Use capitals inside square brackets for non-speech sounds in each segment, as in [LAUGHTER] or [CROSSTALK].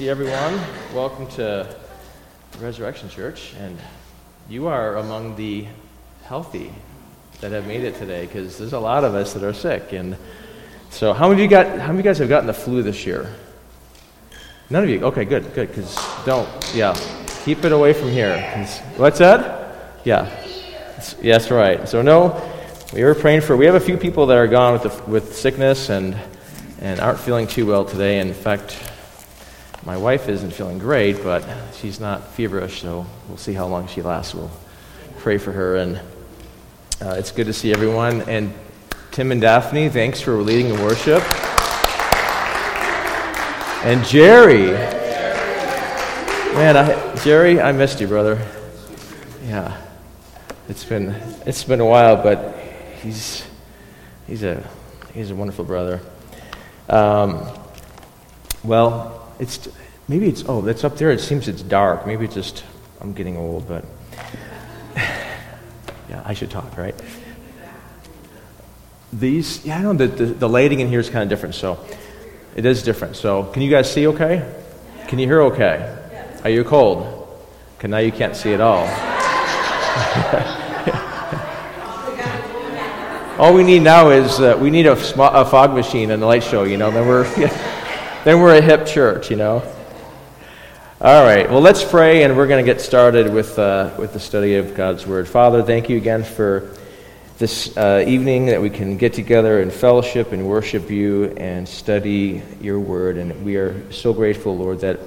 See everyone. Welcome to Resurrection Church, and you are among the healthy that have made it today, because there's a lot of us that are sick. And so, how many of you got? How many of you guys have gotten the flu this year? None of you. Okay, good, good. Because don't. Yeah, keep it away from here. what's that? Yeah. Yes, right. So no, we were praying for. We have a few people that are gone with the, with sickness and and aren't feeling too well today. In fact. My wife isn't feeling great, but she's not feverish, so we'll see how long she lasts. We'll pray for her. And uh, it's good to see everyone. And Tim and Daphne, thanks for leading the worship. And Jerry. Man, I, Jerry, I missed you, brother. Yeah. It's been, it's been a while, but he's, he's, a, he's a wonderful brother. Um, well, it's maybe it's oh that's up there. It seems it's dark. Maybe it's just I'm getting old, but [SIGHS] yeah, I should talk, right? These yeah, I know the, the lighting in here is kind of different, so it is different. So can you guys see okay? Can you hear okay? Are you cold? Okay, now you can't see at all. [LAUGHS] all we need now is uh, we need a, sm- a fog machine and a light show. You know, then we're. [LAUGHS] then we're a hip church, you know. All right, well, let's pray, and we're going to get started with, uh, with the study of God's Word. Father, thank you again for this uh, evening that we can get together and fellowship and worship you and study your Word. And we are so grateful, Lord, that,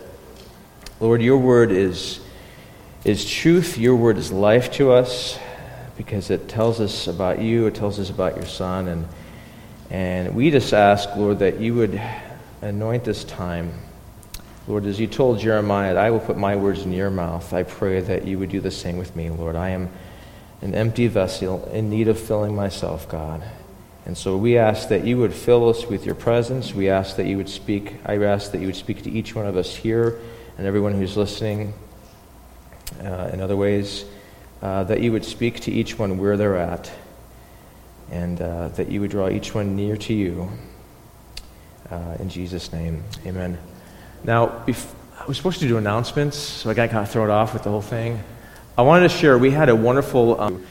Lord, your Word is, is truth, your Word is life to us because it tells us about you, it tells us about your Son. And, and we just ask, Lord, that you would anoint this time. Lord, as you told Jeremiah, I will put my words in your mouth. I pray that you would do the same with me, Lord. I am an empty vessel in need of filling myself, God. And so we ask that you would fill us with your presence. We ask that you would speak. I ask that you would speak to each one of us here and everyone who's listening uh, in other ways, uh, that you would speak to each one where they're at, and uh, that you would draw each one near to you. Uh, in Jesus' name, amen. Now, bef- I was supposed to do announcements, so I got kind of thrown off with the whole thing. I wanted to share, we had a wonderful, um,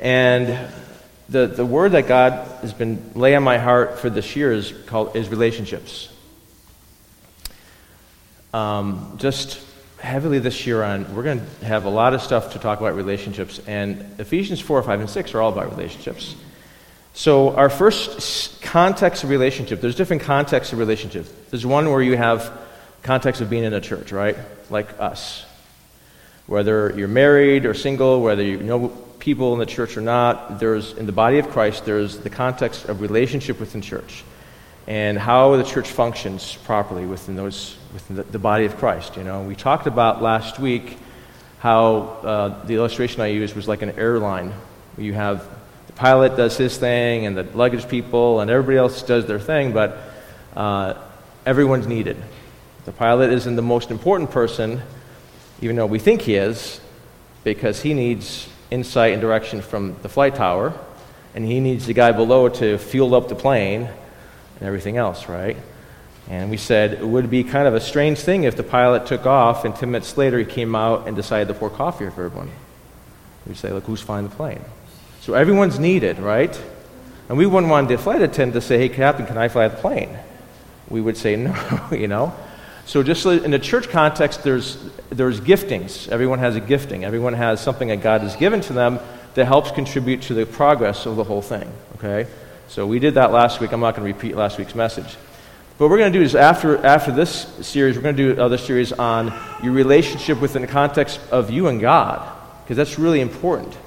and the, the word that God has been laying on my heart for this year is called is relationships. Um, just heavily this year on, we're going to have a lot of stuff to talk about relationships, and Ephesians 4, 5, and 6 are all about relationships. So, our first context of relationship, there's different contexts of relationship. There's one where you have context of being in a church, right? Like us. Whether you're married or single, whether you know people in the church or not, there's, in the body of Christ, there's the context of relationship within church and how the church functions properly within, those, within the, the body of Christ. You know, we talked about last week how uh, the illustration I used was like an airline. You have the pilot does his thing, and the luggage people, and everybody else does their thing, but uh, everyone's needed. The pilot isn't the most important person, even though we think he is, because he needs insight and direction from the flight tower, and he needs the guy below to fuel up the plane and everything else, right? And we said it would be kind of a strange thing if the pilot took off and 10 minutes later he came out and decided to pour coffee for everyone. We'd say, look, who's flying the plane? So everyone's needed, right? And we wouldn't want the flight attendant to say, hey, Captain, can I fly the plane? We would say, [LAUGHS] no, you know? So just in the church context, there's, there's giftings. Everyone has a gifting. Everyone has something that God has given to them that helps contribute to the progress of the whole thing, okay? So we did that last week. I'm not going to repeat last week's message. But what we're going to do is after, after this series, we're going to do another series on your relationship within the context of you and God, because that's really important.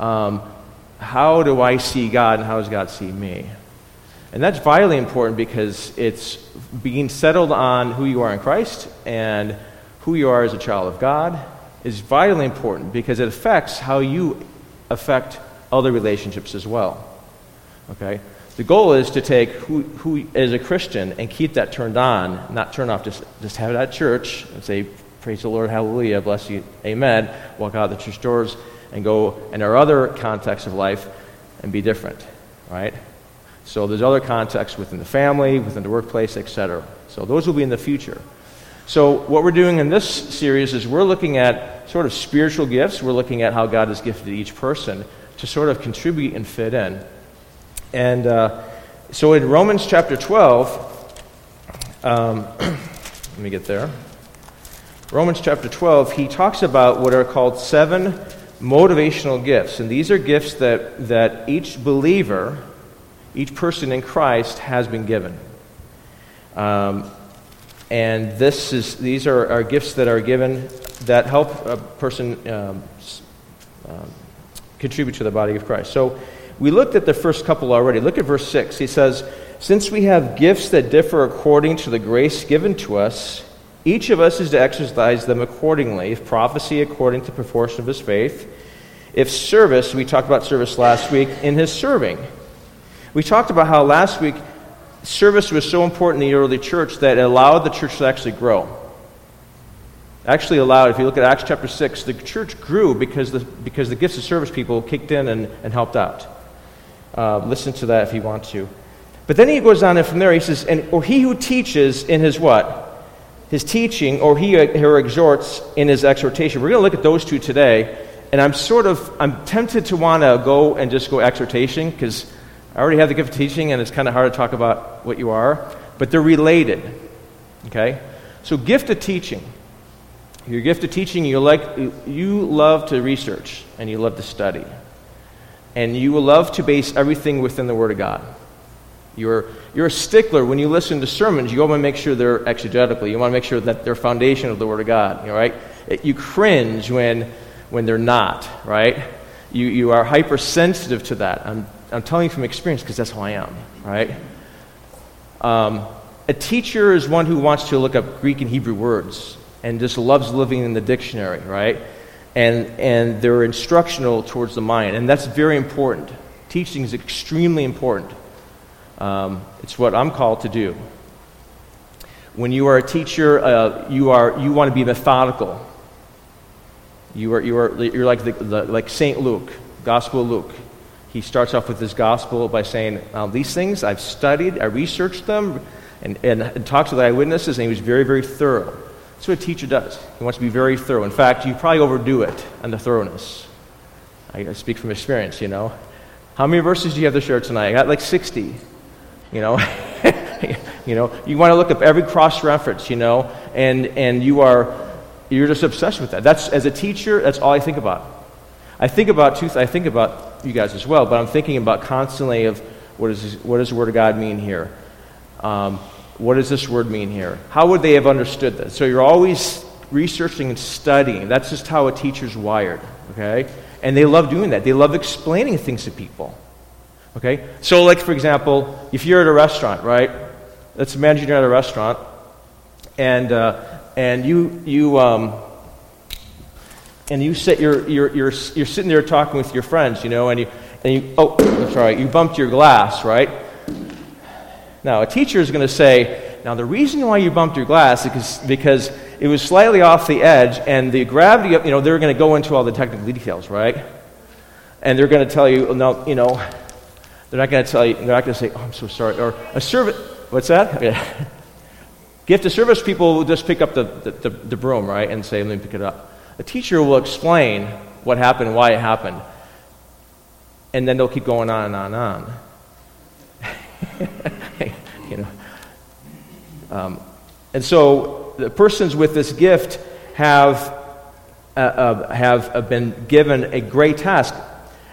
Um, how do I see God and how does God see me? And that's vitally important because it's being settled on who you are in Christ and who you are as a child of God is vitally important because it affects how you affect other relationships as well. Okay? The goal is to take who, who is a Christian and keep that turned on, not turn off, just, just have it at church and say, Praise the Lord, hallelujah, bless you, amen, walk out the church doors and go in our other contexts of life and be different, right? So there's other contexts within the family, within the workplace, etc. So those will be in the future. So, what we're doing in this series is we're looking at sort of spiritual gifts. We're looking at how God has gifted each person to sort of contribute and fit in. And uh, so, in Romans chapter 12, um, [CLEARS THROAT] let me get there. Romans chapter 12, he talks about what are called seven motivational gifts. And these are gifts that, that each believer, each person in Christ, has been given. Um, and this is, these are, are gifts that are given that help a person um, um, contribute to the body of Christ. So we looked at the first couple already. Look at verse 6. He says, Since we have gifts that differ according to the grace given to us, each of us is to exercise them accordingly. If prophecy, according to proportion of his faith. If service, we talked about service last week, in his serving. We talked about how last week service was so important in the early church that it allowed the church to actually grow. Actually, allowed, if you look at Acts chapter 6, the church grew because the, because the gifts of service people kicked in and, and helped out. Uh, listen to that if you want to. But then he goes on, and from there he says, and, Or he who teaches in his what? His teaching, or he uh, who exhorts in his exhortation. We're going to look at those two today. And I'm sort of, I'm tempted to want to go and just go exhortation because I already have the gift of teaching, and it's kind of hard to talk about what you are, but they're related. Okay? So, gift of teaching. Your gift of teaching, you, like, you love to research and you love to study. And you will love to base everything within the Word of God. You're, you're a stickler. When you listen to sermons, you want to make sure they're exegetical. You want to make sure that they're foundation of the Word of God. Right? you cringe when, when they're not, right? You, you are hypersensitive to that. I'm I'm telling you from experience because that's how I am, right? Um, a teacher is one who wants to look up Greek and Hebrew words and just loves living in the dictionary, right? And, and they're instructional towards the mind, and that's very important. Teaching is extremely important. Um, it's what I'm called to do. When you are a teacher, uh, you, are, you want to be methodical. You are, you are, you're like, the, the, like St. Luke, Gospel Luke he starts off with his gospel by saying, These things I've studied, I researched them, and, and, and talked to the eyewitnesses, and he was very, very thorough. That's what a teacher does. He wants to be very thorough. In fact, you probably overdo it on the thoroughness. I speak from experience, you know. How many verses do you have to share tonight? I got like 60. [LAUGHS] You know, you know, you want to look up every cross reference, you know, and and you are you're just obsessed with that. That's as a teacher, that's all I think about. I think about two. I think about you guys as well, but I'm thinking about constantly of what, is, what does the Word of God mean here? Um, what does this word mean here? How would they have understood this? So you're always researching and studying. That's just how a teacher's wired, okay? And they love doing that. They love explaining things to people, okay? So, like, for example, if you're at a restaurant, right? Let's imagine you're at a restaurant, and, uh, and you, you, um, and you sit, you're, you're, you're, you're sitting there talking with your friends, you know, and you, and you oh, that's right, you bumped your glass, right? Now, a teacher is going to say, now the reason why you bumped your glass is because it was slightly off the edge, and the gravity of, you know, they're going to go into all the technical details, right? And they're going to tell you, no, you know, they're not going to tell you, they're not going to say, oh, I'm so sorry. Or a service, what's that? Yeah. [LAUGHS] Gift of service people will just pick up the, the, the broom, right, and say, let me pick it up. A teacher will explain what happened, why it happened, and then they'll keep going on and on and on. [LAUGHS] you know. Um, and so the persons with this gift have, uh, uh, have uh, been given a great task.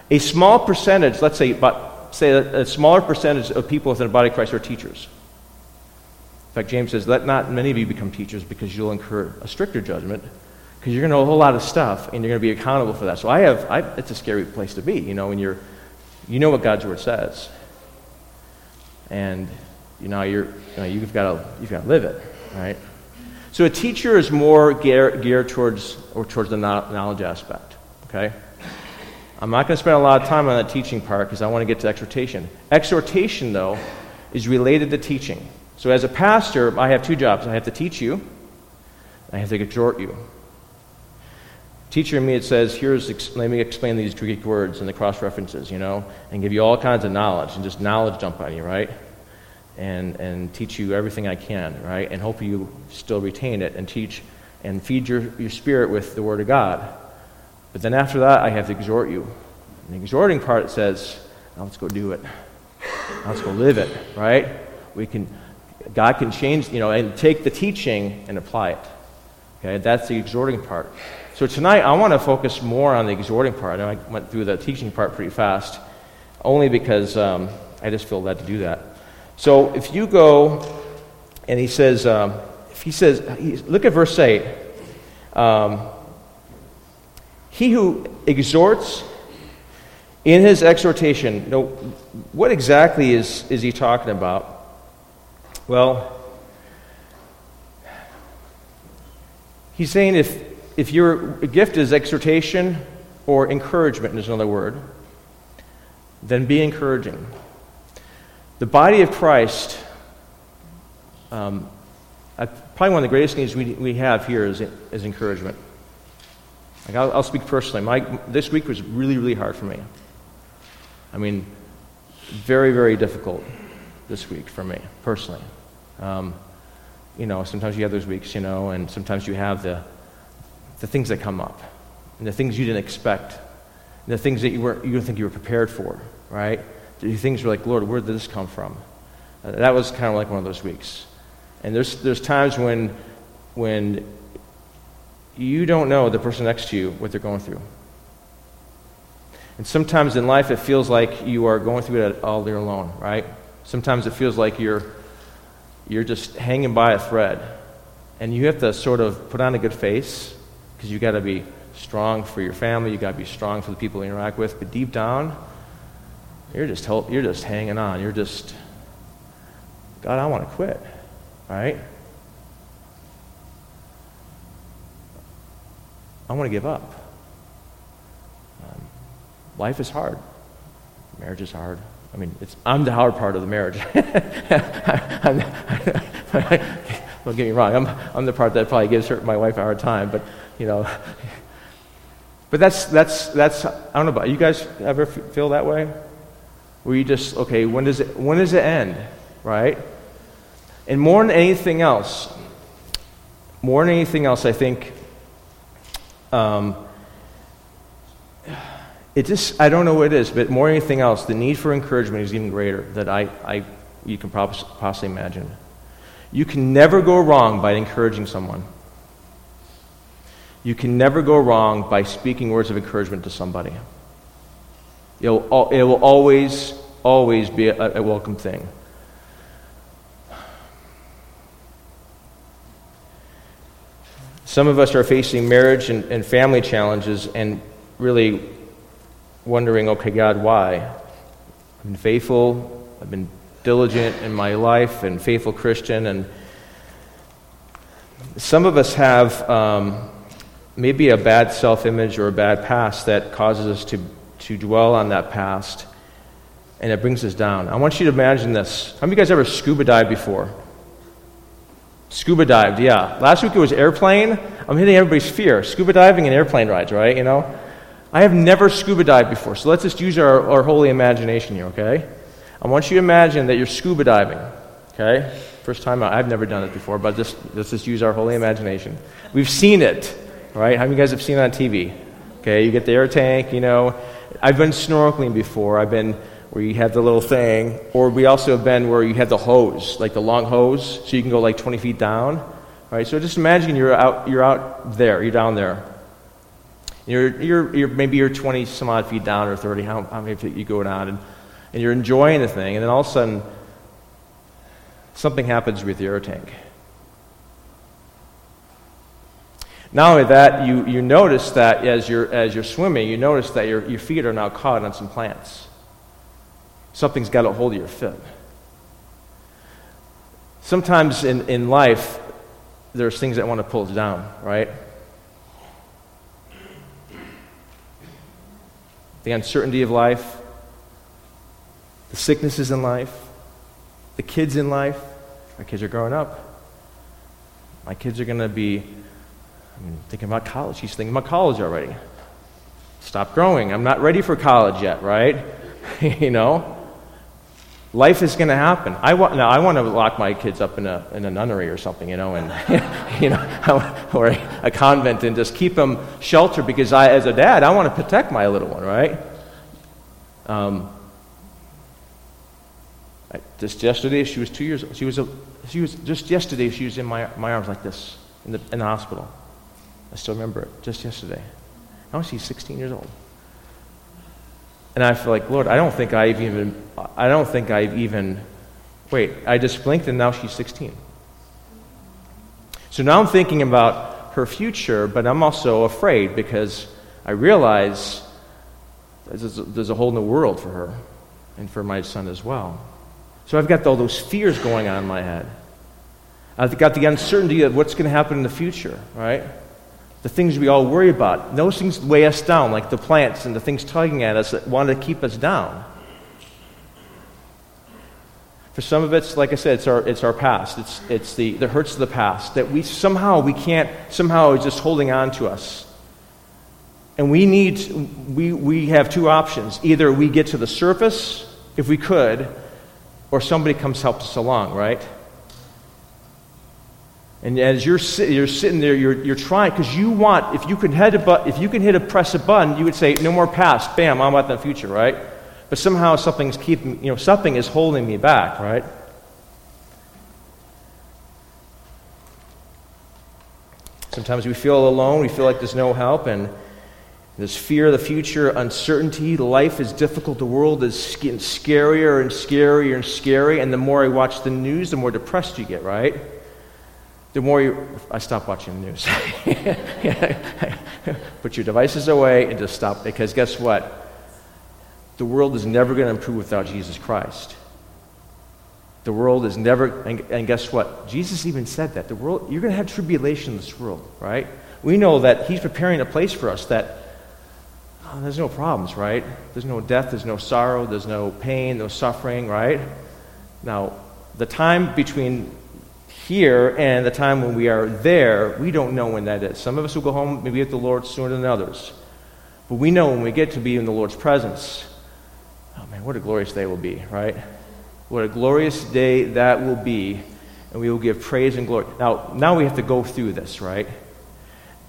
A small percentage, let's say about say a, smaller percentage of people within the body of Christ are teachers. In fact, James says, Let not many of you become teachers because you'll incur a stricter judgment because you're going to know a whole lot of stuff and you're going to be accountable for that. So I have, I, it's a scary place to be, you know, when you're, you know what God's word says, and you know you're, you know, you've got to, you've got to live it, right? So a teacher is more geared, geared towards or towards the knowledge aspect. Okay. I'm not going to spend a lot of time on that teaching part because I want to get to exhortation. Exhortation, though, is related to teaching. So as a pastor, I have two jobs. I have to teach you. I have to exhort you. Teacher in me, it says, here's, let me explain these Greek words and the cross references, you know, and give you all kinds of knowledge, and just knowledge dump on you, right? and, and teach you everything I can, right? And hope you still retain it and teach and feed your, your spirit with the Word of God. But then after that, I have to exhort you. And the exhorting part says, now let's go do it. Now let's go live it, right? We can, God can change, you know, and take the teaching and apply it. Okay, that's the exhorting part. So tonight, I want to focus more on the exhorting part. I went through the teaching part pretty fast, only because um, I just feel led to do that. So if you go, and he says, um, if he says, look at verse 8. Um, he who exhorts in his exhortation, you know, what exactly is, is he talking about? Well, he's saying if, if your gift is exhortation or encouragement, is another word, then be encouraging. The body of Christ, um, probably one of the greatest needs we, we have here is, is encouragement. Like I'll, I'll speak personally. My, this week was really, really hard for me. I mean, very, very difficult this week for me, personally. Um, you know, sometimes you have those weeks, you know, and sometimes you have the, the things that come up, and the things you didn't expect, and the things that you, weren't, you didn't think you were prepared for, right? The things were like, Lord, where did this come from? Uh, that was kind of like one of those weeks. And there's, there's times when, when you don't know the person next to you what they're going through. And sometimes in life it feels like you are going through it all day alone, right? Sometimes it feels like you're, you're just hanging by a thread. And you have to sort of put on a good face because you've got to be strong for your family, you've got to be strong for the people you interact with. But deep down, you're just, you're just hanging on. You're just, God, I want to quit, right? I want to give up. Um, life is hard. Marriage is hard. I mean, it's, I'm the hard part of the marriage. [LAUGHS] [LAUGHS] don't get me wrong. I'm, I'm the part that probably gives her, my wife a hard time, but, you know. But that's, that's, that's, I don't know about you guys ever feel that way? where you just, okay, when does it, when does it end, right? And more than anything else, more than anything else, I think, um, it just, I don't know what it is, but more than anything else, the need for encouragement is even greater that I, I you can possibly imagine. You can never go wrong by encouraging someone. You can never go wrong by speaking words of encouragement to somebody. It'll, it will always, always be a, a welcome thing. Some of us are facing marriage and, and family challenges and really wondering, okay, God, why? I've been faithful, I've been diligent in my life and faithful Christian, and some of us have um, maybe a bad self image or a bad past that causes us to to dwell on that past, and it brings us down. I want you to imagine this. How many of you guys ever scuba dived before? Scuba dived, yeah. Last week it was airplane. I'm hitting everybody's fear. Scuba diving and airplane rides, right? You know? I have never scuba dived before, so let's just use our, our holy imagination here, okay? I want you to imagine that you're scuba diving, okay? First time out. I've never done it before, but just, let's just use our holy imagination. We've seen it, right? How many of you guys have seen it on TV? Okay, you get the air tank, you know, I've been snorkeling before. I've been where you have the little thing, or we also have been where you have the hose, like the long hose, so you can go like 20 feet down. Right, so just imagine you're out, you're out there, you're down there. You're, you're, you're maybe you're 20 some odd feet down or 30, how, how many feet you go down, and, and you're enjoying the thing, and then all of a sudden, something happens with the air tank. Not only that, you, you notice that as you're, as you're swimming, you notice that your, your feet are now caught on some plants. Something's got a hold of your foot. Sometimes in, in life, there's things that want to pull us down, right? The uncertainty of life, the sicknesses in life, the kids in life. My kids are growing up. My kids are going to be I'm thinking about college. He's thinking about college already. Stop growing. I'm not ready for college yet, right? [LAUGHS] you know? Life is going to happen. I want, now, I want to lock my kids up in a, in a nunnery or something, you know, and, [LAUGHS] you know, [LAUGHS] or a, a convent and just keep them sheltered because I, as a dad, I want to protect my little one, right? Um, I, just yesterday, she was two years old. She was, a, she was, just yesterday, she was in my, my arms like this in the, in the hospital. I still remember it, just yesterday. Now she's 16 years old. And I feel like, Lord, I don't think I've even, I don't think I've even, wait, I just blinked and now she's 16. So now I'm thinking about her future, but I'm also afraid because I realize there's a, there's a whole new world for her and for my son as well. So I've got all those fears going on in my head. I've got the uncertainty of what's going to happen in the future, right? The things we all worry about. Those things weigh us down, like the plants and the things tugging at us that want to keep us down. For some of it's, like I said, it's our, it's our past. It's, it's the, the hurts of the past that we somehow, we can't, somehow is just holding on to us. And we need, we, we have two options. Either we get to the surface, if we could, or somebody comes helps us along, right? And as you're, you're sitting there, you're, you're trying, because you want, if you can hit a but, if you can hit a press a button, you would say, no more past, bam, I'm about the future, right? But somehow something's keeping, you know, something is holding me back, right? Sometimes we feel alone, we feel like there's no help, and there's fear of the future, uncertainty, life is difficult, the world is getting scarier and scarier and scary, and the more I watch the news, the more depressed you get, right? The more you, I stop watching the news. [LAUGHS] Put your devices away and just stop because guess what? The world is never going to improve without Jesus Christ. The world is never, and, and guess what? Jesus even said that. The world, you're going to have tribulation in this world, right? We know that He's preparing a place for us that oh, there's no problems, right? There's no death, there's no sorrow, there's no pain, no suffering, right? Now, the time between here and the time when we are there, we don't know when that is. Some of us will go home maybe with the Lord sooner than others. But we know when we get to be in the Lord's presence, oh man, what a glorious day will be, right? What a glorious day that will be. And we will give praise and glory. Now, now we have to go through this, right?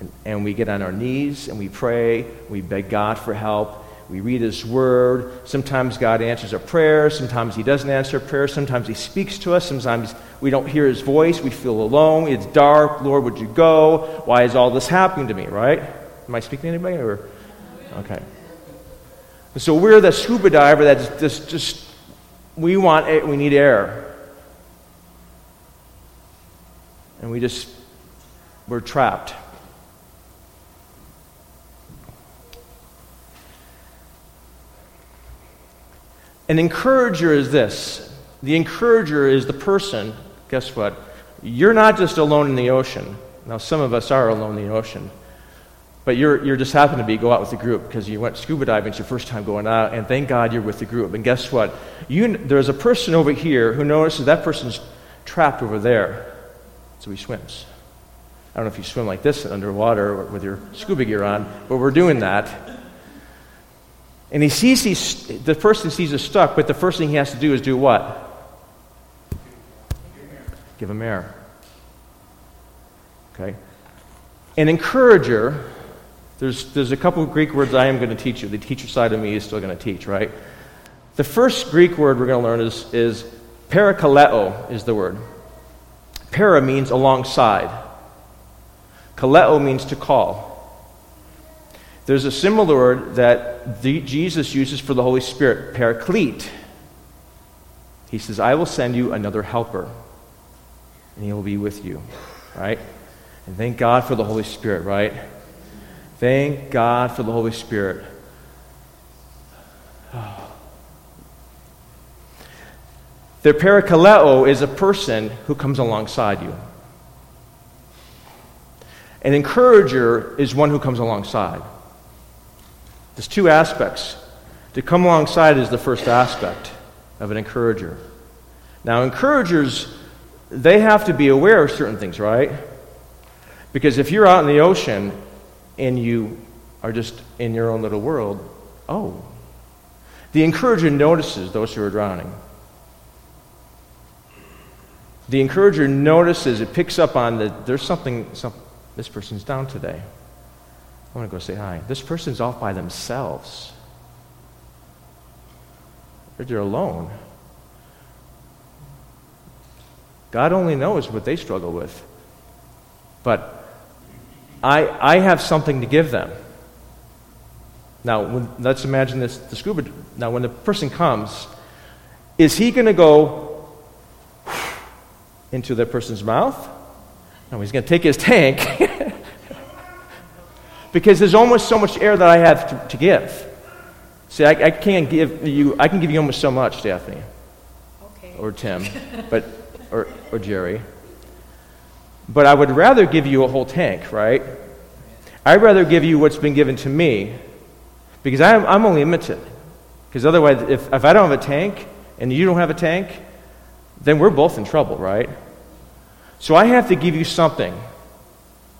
And, and we get on our knees and we pray. We beg God for help. We read His Word. Sometimes God answers our prayers. Sometimes He doesn't answer prayers. Sometimes He speaks to us. Sometimes we don't hear His voice. We feel alone. It's dark. Lord, would you go? Why is all this happening to me, right? Am I speaking to anybody? Or? Okay. so we're the scuba diver that's just, just we want, we need air. And we just, we're trapped. An encourager is this the encourager is the person, guess what? You're not just alone in the ocean. Now, some of us are alone in the ocean. But you're, you're just happen to be go out with the group because you went scuba diving. It's your first time going out, and thank God you're with the group. And guess what? You, there's a person over here who notices that person's trapped over there, so he swims. I don't know if you swim like this underwater with your scuba gear on, but we're doing that. And he sees he's, the person sees us stuck, but the first thing he has to do is do what? Give him air. Okay? An encourager, there's, there's a couple of Greek words I am going to teach you. The teacher side of me is still going to teach, right? The first Greek word we're going to learn is, is parakaleo, is the word. Para means alongside. Kaleo means to call. There's a similar word that the, Jesus uses for the Holy Spirit, paraclete. He says, I will send you another helper, and he will be with you. Right? And thank God for the Holy Spirit, right? Thank God for the Holy Spirit. [SIGHS] The parakaleo is a person who comes alongside you. An encourager is one who comes alongside. There's two aspects. To come alongside is the first aspect of an encourager. Now, encouragers, they have to be aware of certain things, right? Because if you're out in the ocean and you are just in your own little world, oh, the encourager notices those who are drowning. the encourager notices, it picks up on that there's something, some, this person's down today. I want to go say hi. This person's off by themselves. They're alone. God only knows what they struggle with. But I, I have something to give them. Now, when, let's imagine this the scuba. Now, when the person comes, is he going to go into the person's mouth? No, he's going to take his tank [LAUGHS] because there's almost so much air that I have to, to give. See, I, I, can't give you. I can give you almost so much, Daphne, okay. or Tim, [LAUGHS] but or, or Jerry. But I would rather give you a whole tank, right? I'd rather give you what's been given to me because I'm, I'm only limited. Because otherwise, if, if I don't have a tank and you don't have a tank, then we're both in trouble, right? So I have to give you something.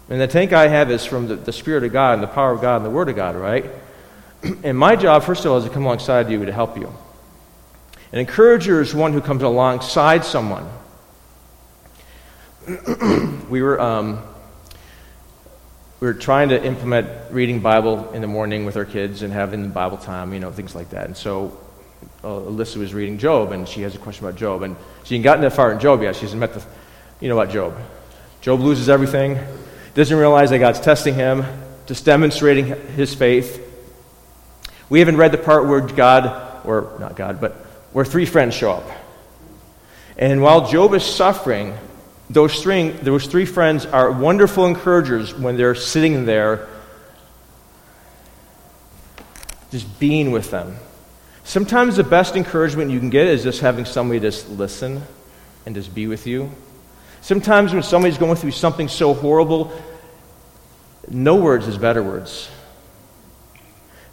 And the tank I have is from the, the Spirit of God and the power of God and the Word of God, right? [CLEARS THROAT] And my job, first of all, is to come alongside you to help you. An encourager is one who comes alongside someone. [CLEARS THROAT] we were um, we were trying to implement reading Bible in the morning with our kids and having the Bible time, you know, things like that. And so uh, Alyssa was reading Job, and she has a question about Job, and she hadn't gotten that far in Job yet. She hasn't met the, you know, about Job. Job loses everything, doesn't realize that God's testing him, just demonstrating his faith. We haven't read the part where God, or not God, but where three friends show up. And while Job is suffering, those three, those three friends are wonderful encouragers when they're sitting there just being with them. Sometimes the best encouragement you can get is just having somebody just listen and just be with you. Sometimes when somebody's going through something so horrible, no words is better words.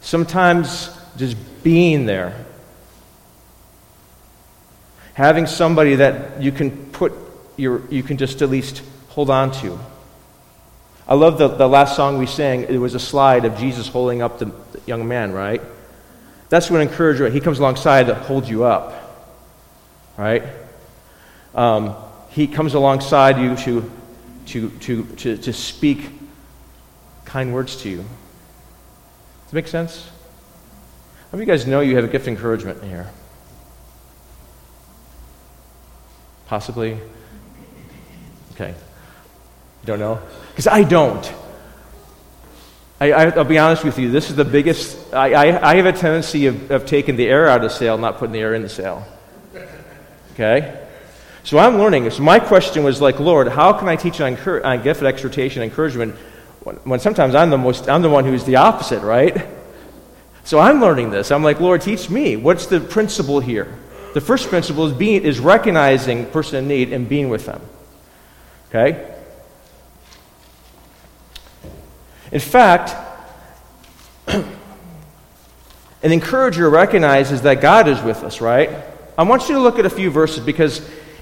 Sometimes just being there. Having somebody that you can put you you can just at least hold on to. I love the, the last song we sang. It was a slide of Jesus holding up the young man, right? That's what encourager, he comes alongside to hold you up, right? Um, he comes alongside you to, to, to, to, to speak kind words to you. Does that make sense? How many of you guys know you have a gift of encouragement here? Possibly. Okay. Don't know? Because I don't. I, will be honest with you. This is the biggest. I, I, I have a tendency of, of taking the air out of the sail, not putting the air in the sail. Okay? So I'm learning. So my question was like, Lord, how can I teach on, on gift exhortation and encouragement when, when sometimes I'm the, most, I'm the one who's the opposite, right? So I'm learning this. I'm like, Lord, teach me. What's the principle here? The first principle is being is recognizing person in need and being with them. Okay? In fact, [CLEARS THROAT] an encourager recognizes that God is with us, right? I want you to look at a few verses because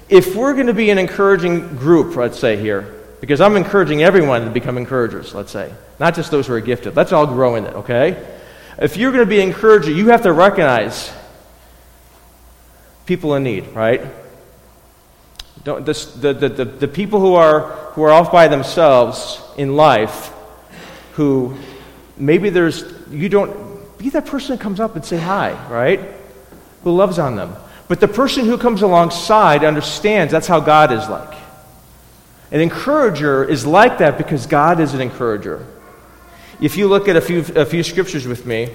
if we're going to be an encouraging group, let's say here, because I'm encouraging everyone to become encouragers, let's say, not just those who are gifted. Let's all grow in it, okay? If you're going to be an encourager, you have to recognize people in need, right? Don't, this, the, the, the, the people who are, who are off by themselves in life, who maybe there's, you don't, be that person that comes up and say hi, right? Who loves on them. But the person who comes alongside understands that's how God is like. An encourager is like that because God is an encourager. If you look at a few, a few scriptures with me,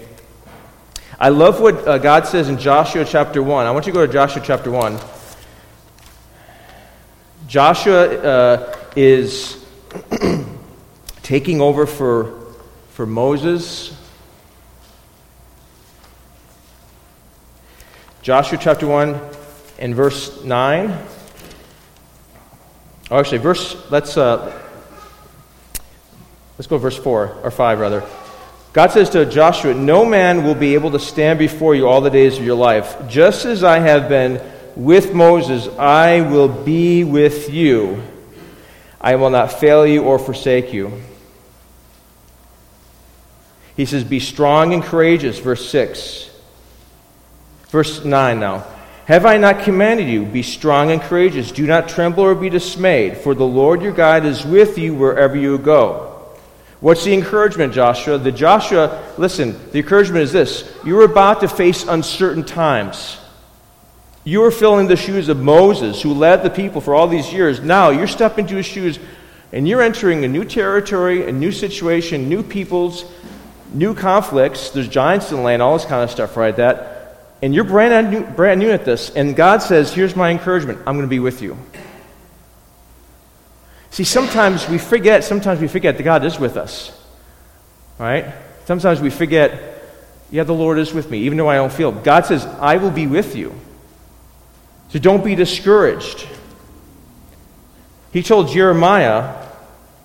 I love what uh, God says in Joshua chapter 1. I want you to go to Joshua chapter 1. Joshua uh, is [CLEARS THROAT] taking over for, for Moses. Joshua chapter 1 and verse 9. Oh, actually, verse, let's, uh, let's go verse 4, or 5 rather. God says to Joshua, No man will be able to stand before you all the days of your life. Just as I have been with Moses, I will be with you. I will not fail you or forsake you. He says, Be strong and courageous, verse 6. Verse 9 now. Have I not commanded you? Be strong and courageous. Do not tremble or be dismayed, for the Lord your God is with you wherever you go. What's the encouragement, Joshua? The Joshua, listen, the encouragement is this you're about to face uncertain times. You are filling the shoes of Moses, who led the people for all these years. Now you're stepping into his shoes and you're entering a new territory, a new situation, new peoples, new conflicts. There's giants in the land, all this kind of stuff, right? That. And you're brand new, brand new at this. And God says, Here's my encouragement I'm going to be with you. See, sometimes we forget, sometimes we forget that God is with us. Right? Sometimes we forget, yeah, the Lord is with me, even though I don't feel. God says, I will be with you. So don't be discouraged. He told Jeremiah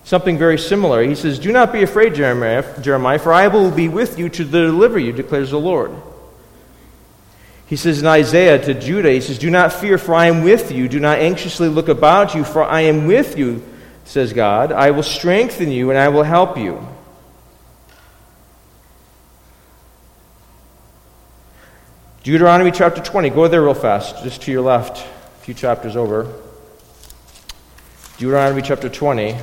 something very similar. He says, Do not be afraid, Jeremiah, Jeremiah, for I will be with you to deliver you, declares the Lord. He says in Isaiah to Judah, He says, Do not fear, for I am with you. Do not anxiously look about you, for I am with you, says God. I will strengthen you and I will help you. Deuteronomy chapter 20. Go there real fast, just to your left, a few chapters over. Deuteronomy chapter 20.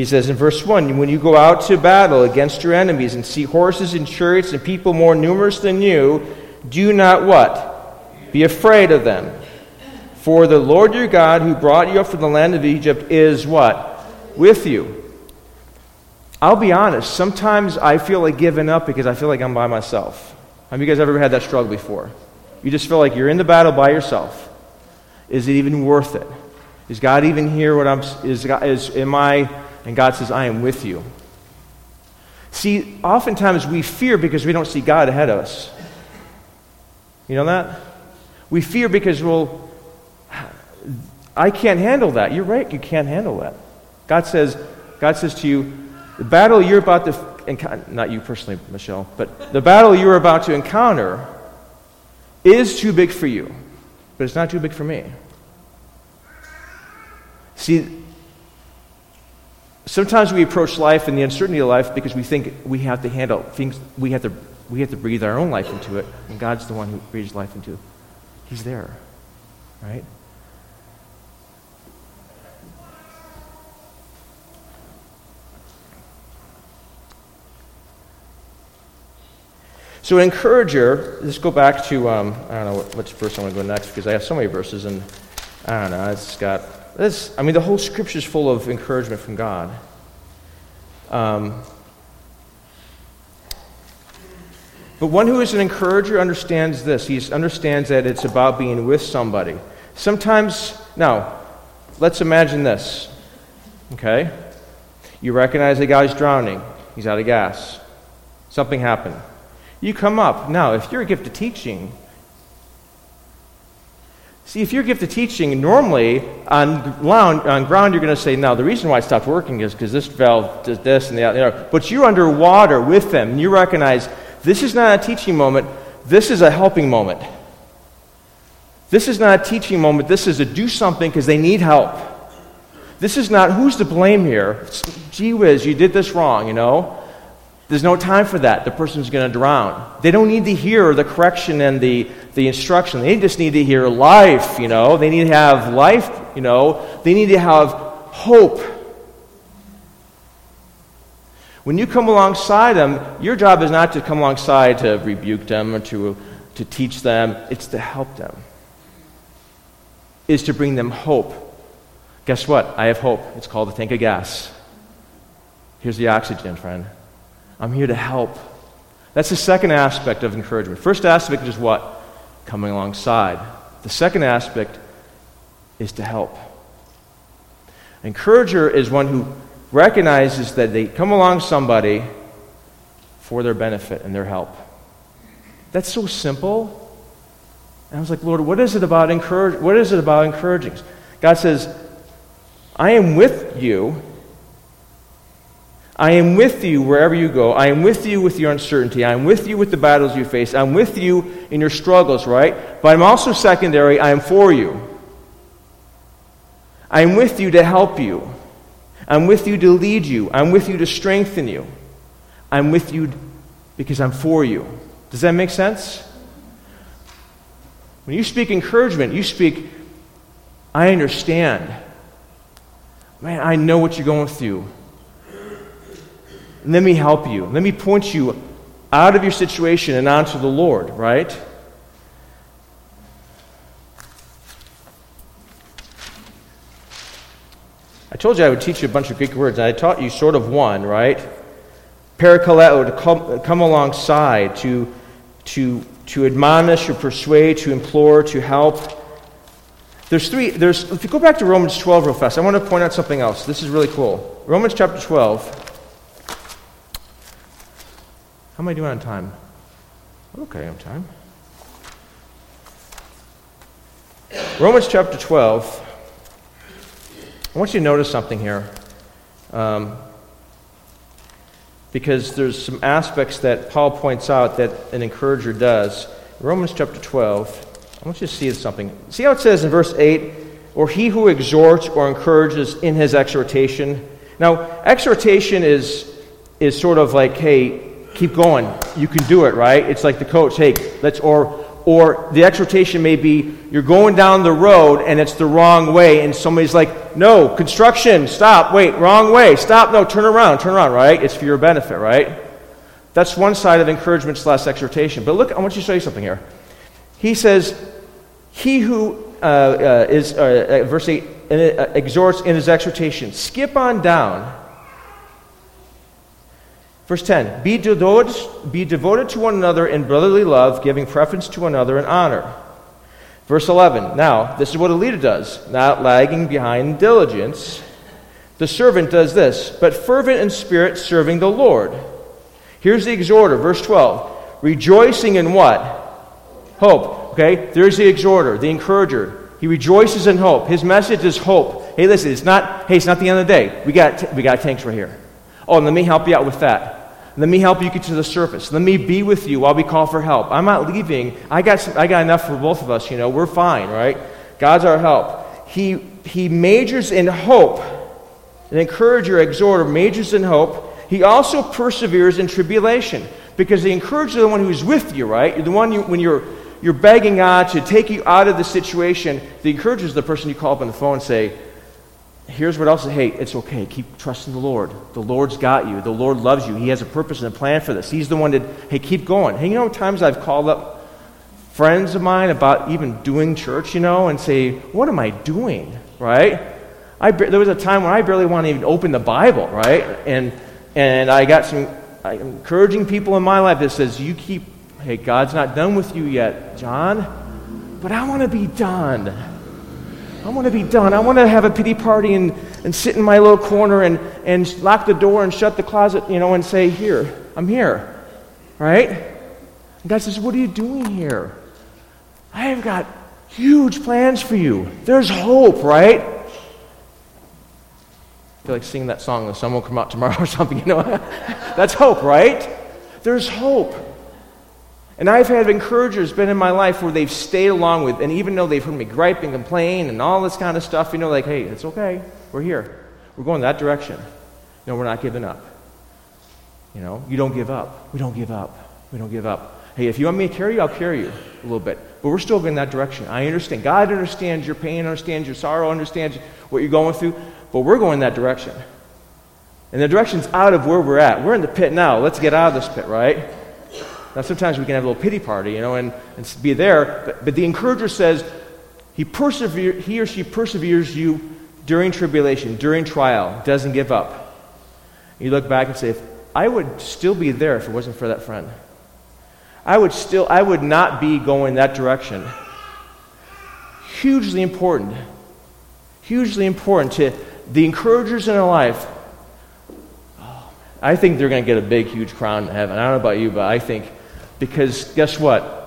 He says in verse 1 When you go out to battle against your enemies and see horses and chariots and people more numerous than you, do not what? Be afraid of them. For the Lord your God, who brought you up from the land of Egypt, is what? With you. I'll be honest, sometimes I feel like giving up because I feel like I'm by myself. Have you guys ever had that struggle before? You just feel like you're in the battle by yourself. Is it even worth it? Is God even here? What I'm is, God, is am I and God says, I am with you. See, oftentimes we fear because we don't see God ahead of us. You know that? We fear because, well, I can't handle that. You're right, you can't handle that. God says, God says to you, the battle you're about to encounter, not you personally, Michelle, but the battle you're about to encounter is too big for you, but it's not too big for me. See, Sometimes we approach life and the uncertainty of life because we think we have to handle things, we have to, we have to breathe our own life into it, and God's the one who breathes life into it. He's there, right? So, an encourager, let's go back to, um, I don't know what, which verse I want to go next because I have so many verses, and I don't know, it's got this, I mean, the whole scripture is full of encouragement from God. Um, but one who is an encourager understands this. He understands that it's about being with somebody. Sometimes, now, let's imagine this. Okay? You recognize a guy's drowning, he's out of gas. Something happened. You come up. Now, if you're a gift of teaching, See, if you're gifted teaching, normally on ground, on ground you're going to say, no, the reason why it stopped working is because this valve does this and the other. But you're underwater with them, and you recognize this is not a teaching moment, this is a helping moment. This is not a teaching moment, this is a do something because they need help. This is not who's to blame here. Gee whiz, you did this wrong, you know? There's no time for that. The person's going to drown. They don't need to hear the correction and the, the instruction. They just need to hear life, you know. They need to have life, you know. They need to have hope. When you come alongside them, your job is not to come alongside to rebuke them or to, to teach them, it's to help them. Is to bring them hope. Guess what? I have hope. It's called a tank of gas. Here's the oxygen, friend. I'm here to help. That's the second aspect of encouragement. First aspect is what? Coming alongside. The second aspect is to help. Encourager is one who recognizes that they come along somebody for their benefit and their help. That's so simple. And I was like, Lord, what is it about encourage what is it about encouraging? God says, I am with you I am with you wherever you go. I am with you with your uncertainty. I am with you with the battles you face. I'm with you in your struggles, right? But I'm also secondary. I am for you. I am with you to help you. I'm with you to lead you. I'm with you to strengthen you. I'm with you because I'm for you. Does that make sense? When you speak encouragement, you speak, I understand. Man, I know what you're going through. Let me help you. Let me point you out of your situation and onto the Lord, right? I told you I would teach you a bunch of Greek words, and I taught you sort of one, right? Parakaleo, to come, come alongside, to, to, to admonish or persuade, to implore, to help. There's three, there's, if you go back to Romans 12 real fast, I want to point out something else. This is really cool. Romans chapter 12. How am I doing on time? Okay, I'm on time. Romans chapter 12. I want you to notice something here. Um, because there's some aspects that Paul points out that an encourager does. Romans chapter 12, I want you to see something. See how it says in verse 8, or he who exhorts or encourages in his exhortation. Now, exhortation is, is sort of like, hey, keep going. You can do it, right? It's like the coach, hey, let's, or or the exhortation may be you're going down the road and it's the wrong way, and somebody's like, no, construction, stop, wait, wrong way, stop, no, turn around, turn around, right? It's for your benefit, right? That's one side of encouragement slash exhortation. But look, I want you to show you something here. He says, He who uh, uh, is, uh, uh verse 8, uh, exhorts in his exhortation. Skip on down Verse 10 be devoted, be devoted to one another in brotherly love, giving preference to another in honor. Verse 11 Now, this is what a leader does, not lagging behind diligence. The servant does this, but fervent in spirit, serving the Lord. Here's the exhorter, verse 12 rejoicing in what? Hope. Okay? There's the exhorter, the encourager. He rejoices in hope. His message is hope. Hey, listen, it's not, hey, it's not the end of the day. We got, we got tanks right here. Oh, let me help you out with that. Let me help you get to the surface. Let me be with you while we call for help. I'm not leaving. I got, some, I got enough for both of us, you know. We're fine, right? God's our help. He, he majors in hope. An encourager, exhorter, majors in hope. He also perseveres in tribulation because the encourager is the one who's with you, right? You're the one you, when you're, you're begging God to take you out of the situation. The encourager is the person you call up on the phone and say, here's what else hey, it's okay. Keep trusting the Lord. The Lord's got you. The Lord loves you. He has a purpose and a plan for this. He's the one that, hey, keep going. Hey, you know, times I've called up friends of mine about even doing church, you know, and say, what am I doing, right? I, there was a time when I barely want to even open the Bible, right? And, and I got some encouraging people in my life that says, you keep, hey, God's not done with you yet, John, but I want to be done. I want to be done. I want to have a pity party and, and sit in my little corner and, and lock the door and shut the closet, you know, and say, Here, I'm here. Right? And God says, What are you doing here? I have got huge plans for you. There's hope, right? I feel like singing that song, The sun will come out tomorrow [LAUGHS] or something, you know. [LAUGHS] That's hope, right? There's hope. And I've had encouragers been in my life where they've stayed along with, and even though they've heard me gripe and complain and all this kind of stuff, you know, like, hey, it's okay. We're here. We're going that direction. No, we're not giving up. You know, you don't give up. We don't give up. We don't give up. Hey, if you want me to carry you, I'll carry you a little bit. But we're still going that direction. I understand. God understands your pain, understands your sorrow, understands what you're going through, but we're going that direction. And the direction's out of where we're at. We're in the pit now. Let's get out of this pit, right? Now, sometimes we can have a little pity party, you know, and, and be there. But, but the encourager says he, persevere, he or she perseveres you during tribulation, during trial, doesn't give up. You look back and say, if I would still be there if it wasn't for that friend. I would still, I would not be going that direction. Hugely important. Hugely important to the encouragers in our life. Oh, I think they're going to get a big, huge crown in heaven. I don't know about you, but I think because guess what?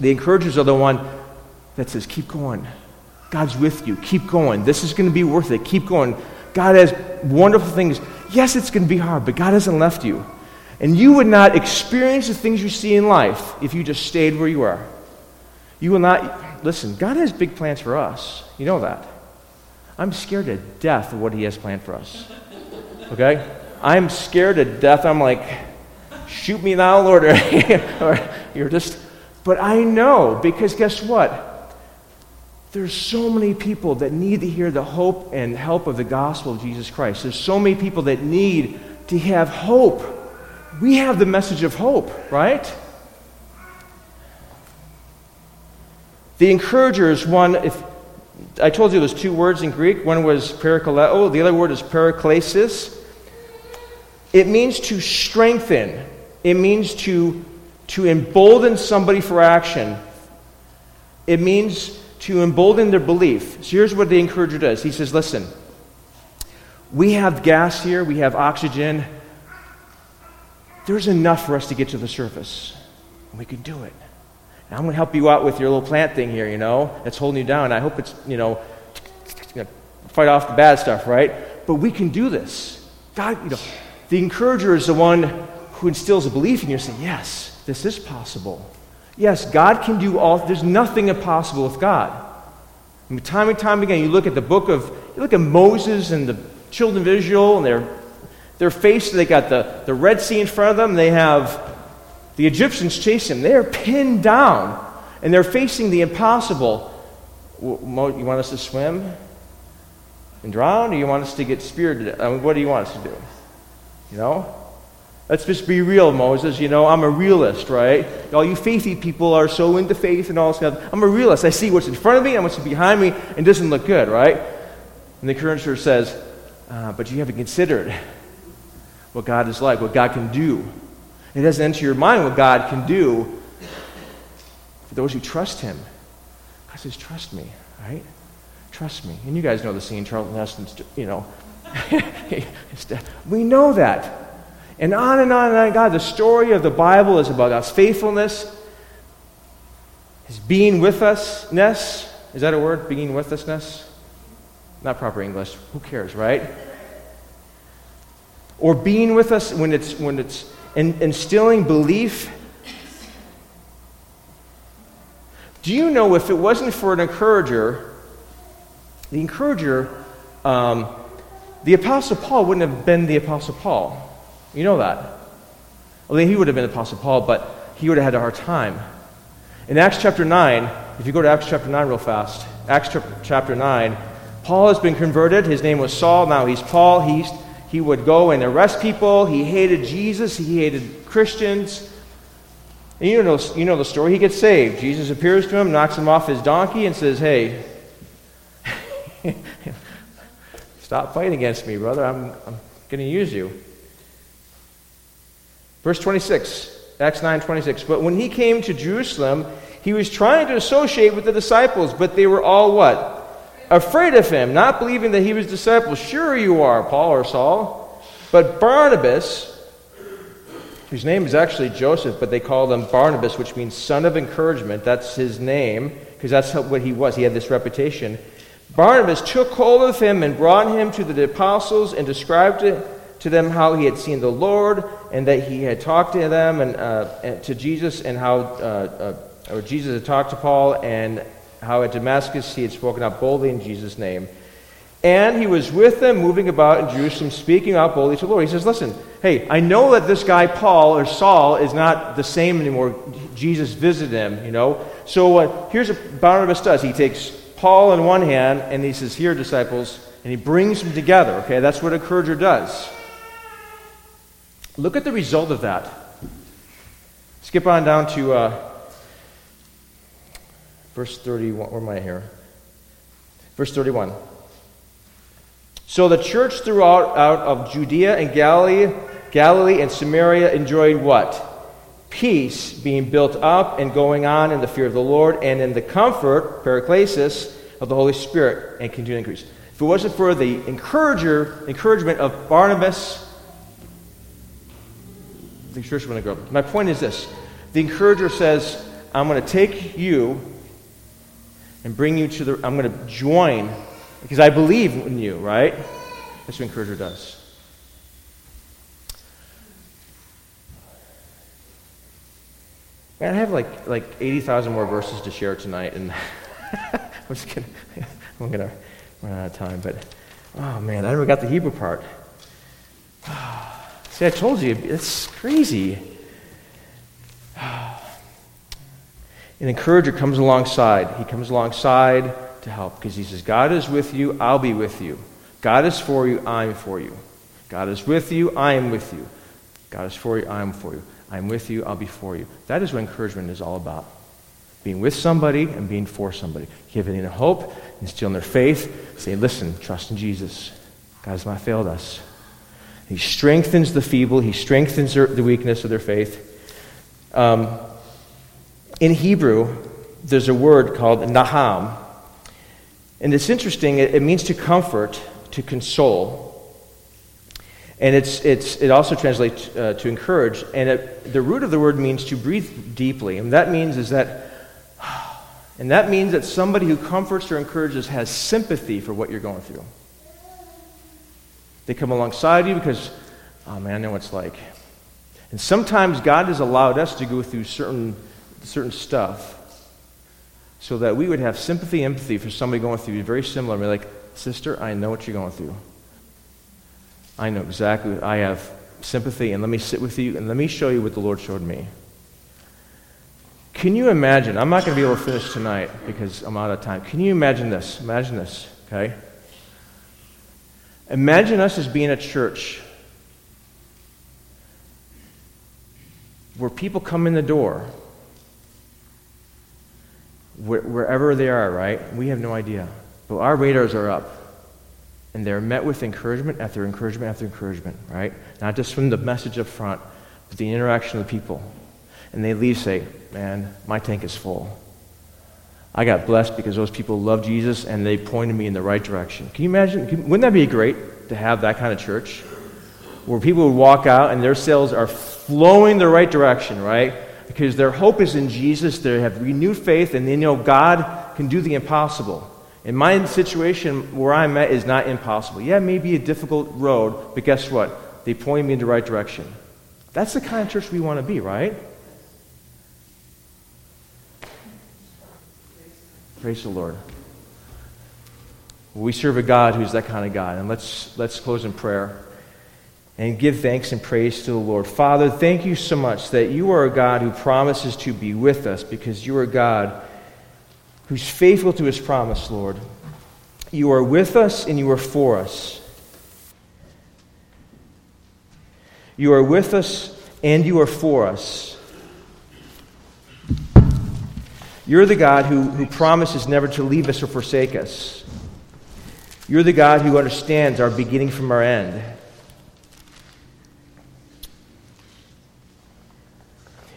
The encouragers are the one that says, keep going. God's with you. Keep going. This is going to be worth it. Keep going. God has wonderful things. Yes, it's going to be hard, but God hasn't left you. And you would not experience the things you see in life if you just stayed where you are. You will not, listen, God has big plans for us. You know that. I'm scared to death of what He has planned for us. Okay? I'm scared to death. I'm like, shoot me now, Lord, [LAUGHS] or you're just, but I know because guess what? There's so many people that need to hear the hope and help of the gospel of Jesus Christ. There's so many people that need to have hope. We have the message of hope, right? The encourager is one, if I told you there's two words in Greek. One was parakaleo, the other word is paraklesis. It means to strengthen, it means to, to embolden somebody for action. It means to embolden their belief. So here's what the encourager does He says, Listen, we have gas here, we have oxygen. There's enough for us to get to the surface. We can do it. I'm going to help you out with your little plant thing here, you know, that's holding you down. I hope it's, you know, fight off the bad stuff, right? But we can do this. God, you know, the encourager is the one who instills a belief in you and say, yes, this is possible. Yes, God can do all, there's nothing impossible with God. Time and time again, you look at the book of, you look at Moses and the children of Israel, and they're, they're they got the, the Red Sea in front of them, they have the Egyptians chasing them. They're pinned down, and they're facing the impossible. You want us to swim and drown, or you want us to get speared? I mean, what do you want us to do? You know? Let's just be real, Moses. You know, I'm a realist, right? All you faithy people are so into faith and all this stuff. I'm a realist. I see what's in front of me and what's behind me, and it doesn't look good, right? And the encourager says, uh, but you haven't considered what God is like, what God can do. It doesn't enter your mind what God can do for those who trust Him. God says, Trust me, right? Trust me. And you guys know the scene, Charlton Heston's, you know. [LAUGHS] we know that. And on and on and on. God, the story of the Bible is about God's faithfulness, His being with usness. Is that a word? Being with usness? Not proper English. Who cares, right? Or being with us when it's when it's in, instilling belief. Do you know if it wasn't for an encourager, the encourager, um, the Apostle Paul wouldn't have been the Apostle Paul? You know that. Well, he would have been Apostle Paul, but he would have had a hard time. In Acts chapter 9, if you go to Acts chapter 9 real fast, Acts chapter 9, Paul has been converted. His name was Saul. Now he's Paul. He's he would go and arrest people. He hated Jesus. He hated Christians. And you know, you know the story. He gets saved. Jesus appears to him, knocks him off his donkey, and says, Hey, [LAUGHS] stop fighting against me, brother. I'm, I'm going to use you. Verse 26, Acts 9 26. But when he came to Jerusalem, he was trying to associate with the disciples, but they were all what? afraid of him, not believing that he was a disciple. Sure, you are, Paul or Saul. But Barnabas, whose name is actually Joseph, but they call him Barnabas, which means son of encouragement. That's his name, because that's what he was. He had this reputation. Barnabas took hold of him and brought him to the apostles and described to, to them how he had seen the Lord and that he had talked to them and, uh, to Jesus and how uh, uh, or Jesus had talked to Paul and how at Damascus he had spoken out boldly in Jesus' name. And he was with them, moving about in Jerusalem, speaking out boldly to the Lord. He says, Listen, hey, I know that this guy, Paul or Saul, is not the same anymore. Jesus visited him, you know. So uh, here's what Barnabas does he takes Paul in one hand, and he says, Here, disciples, and he brings them together. Okay, that's what a encourager does. Look at the result of that. Skip on down to. Uh, Verse 31, where am I here? Verse 31. So the church throughout out of Judea and Galilee, Galilee and Samaria enjoyed what? Peace being built up and going on in the fear of the Lord and in the comfort, paraklesis, of the Holy Spirit and continued increase. If it wasn't for the encourager, encouragement of Barnabas, the church would have grown. My point is this the encourager says, I'm going to take you and bring you to the. I'm going to join because I believe in you, right? That's what encourager does. Man, I have like like eighty thousand more verses to share tonight, and [LAUGHS] I'm just gonna [LAUGHS] I'm gonna run out of time. But oh man, I never got the Hebrew part. [SIGHS] See, I told you, it's crazy. An encourager comes alongside. He comes alongside to help because he says, God is with you, I'll be with you. God is for you, I'm for you. God is with you, I am with you. God is for you, I am for you. I'm with you, I'll be for you. That is what encouragement is all about being with somebody and being for somebody, giving them hope, instilling their faith, saying, Listen, trust in Jesus. God has not failed us. He strengthens the feeble, He strengthens the weakness of their faith. Um, in Hebrew, there's a word called naham. And it's interesting, it, it means to comfort, to console. And it's, it's, it also translates uh, to encourage. And it, the root of the word means to breathe deeply. And that means is that, [SIGHS] and that means that somebody who comforts or encourages has sympathy for what you're going through. They come alongside you because, oh man, I know what it's like. And sometimes God has allowed us to go through certain, certain stuff so that we would have sympathy, empathy for somebody going through very similar. And be like, sister, I know what you're going through. I know exactly. I have sympathy, and let me sit with you, and let me show you what the Lord showed me. Can you imagine? I'm not going to be able to finish tonight because I'm out of time. Can you imagine this? Imagine this, okay? Imagine us as being a church where people come in the door, wherever they are, right? We have no idea. But our radars are up. And they're met with encouragement after encouragement after encouragement, right? Not just from the message up front, but the interaction of the people. And they leave, say, Man, my tank is full. I got blessed because those people love Jesus and they pointed me in the right direction. Can you imagine? Wouldn't that be great to have that kind of church? Where people would walk out and their cells are flowing the right direction, right? Because their hope is in Jesus. They have renewed faith and they know God can do the impossible. And my situation where I'm at is not impossible. Yeah, it may be a difficult road, but guess what? They point me in the right direction. That's the kind of church we want to be, right? Praise the Lord. We serve a God who's that kind of God. And let's, let's close in prayer and give thanks and praise to the Lord. Father, thank you so much that you are a God who promises to be with us because you are a God who's faithful to his promise, Lord. You are with us and you are for us. You are with us and you are for us. You're the God who, who promises never to leave us or forsake us. You're the God who understands our beginning from our end.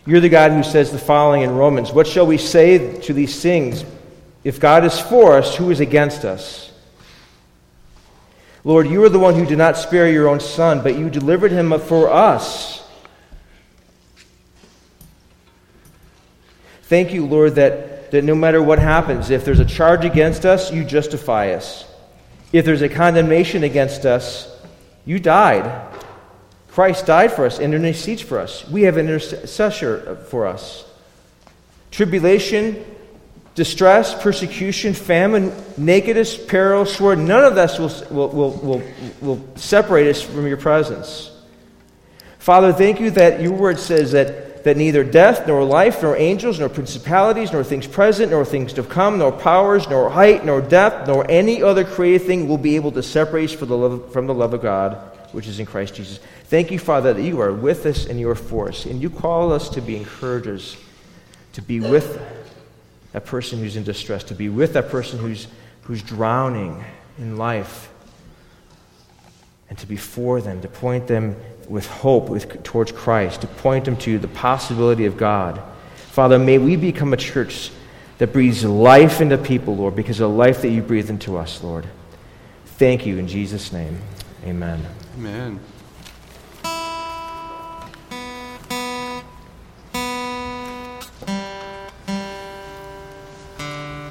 You're the God who says the following in Romans What shall we say to these things? If God is for us, who is against us? Lord, you are the one who did not spare your own son, but you delivered him for us. Thank you, Lord, that, that no matter what happens, if there's a charge against us, you justify us. If there's a condemnation against us, you died. Christ died for us and intercedes for us. We have an intercessor for us. Tribulation, distress, persecution, famine, nakedness, peril, sword, none of this will, will, will, will, will separate us from your presence. Father, thank you that your word says that that neither death, nor life, nor angels, nor principalities, nor things present, nor things to come, nor powers, nor height, nor depth, nor any other created thing will be able to separate us from the love, from the love of God, which is in Christ Jesus. Thank you, Father, that you are with us and you are for us. And you call us to be encouragers, to be with that person who's in distress, to be with that person who's, who's drowning in life, and to be for them, to point them with hope with, towards Christ, to point them to the possibility of God. Father, may we become a church that breathes life into people, Lord, because of the life that you breathe into us, Lord. Thank you in Jesus' name. Amen. Amen.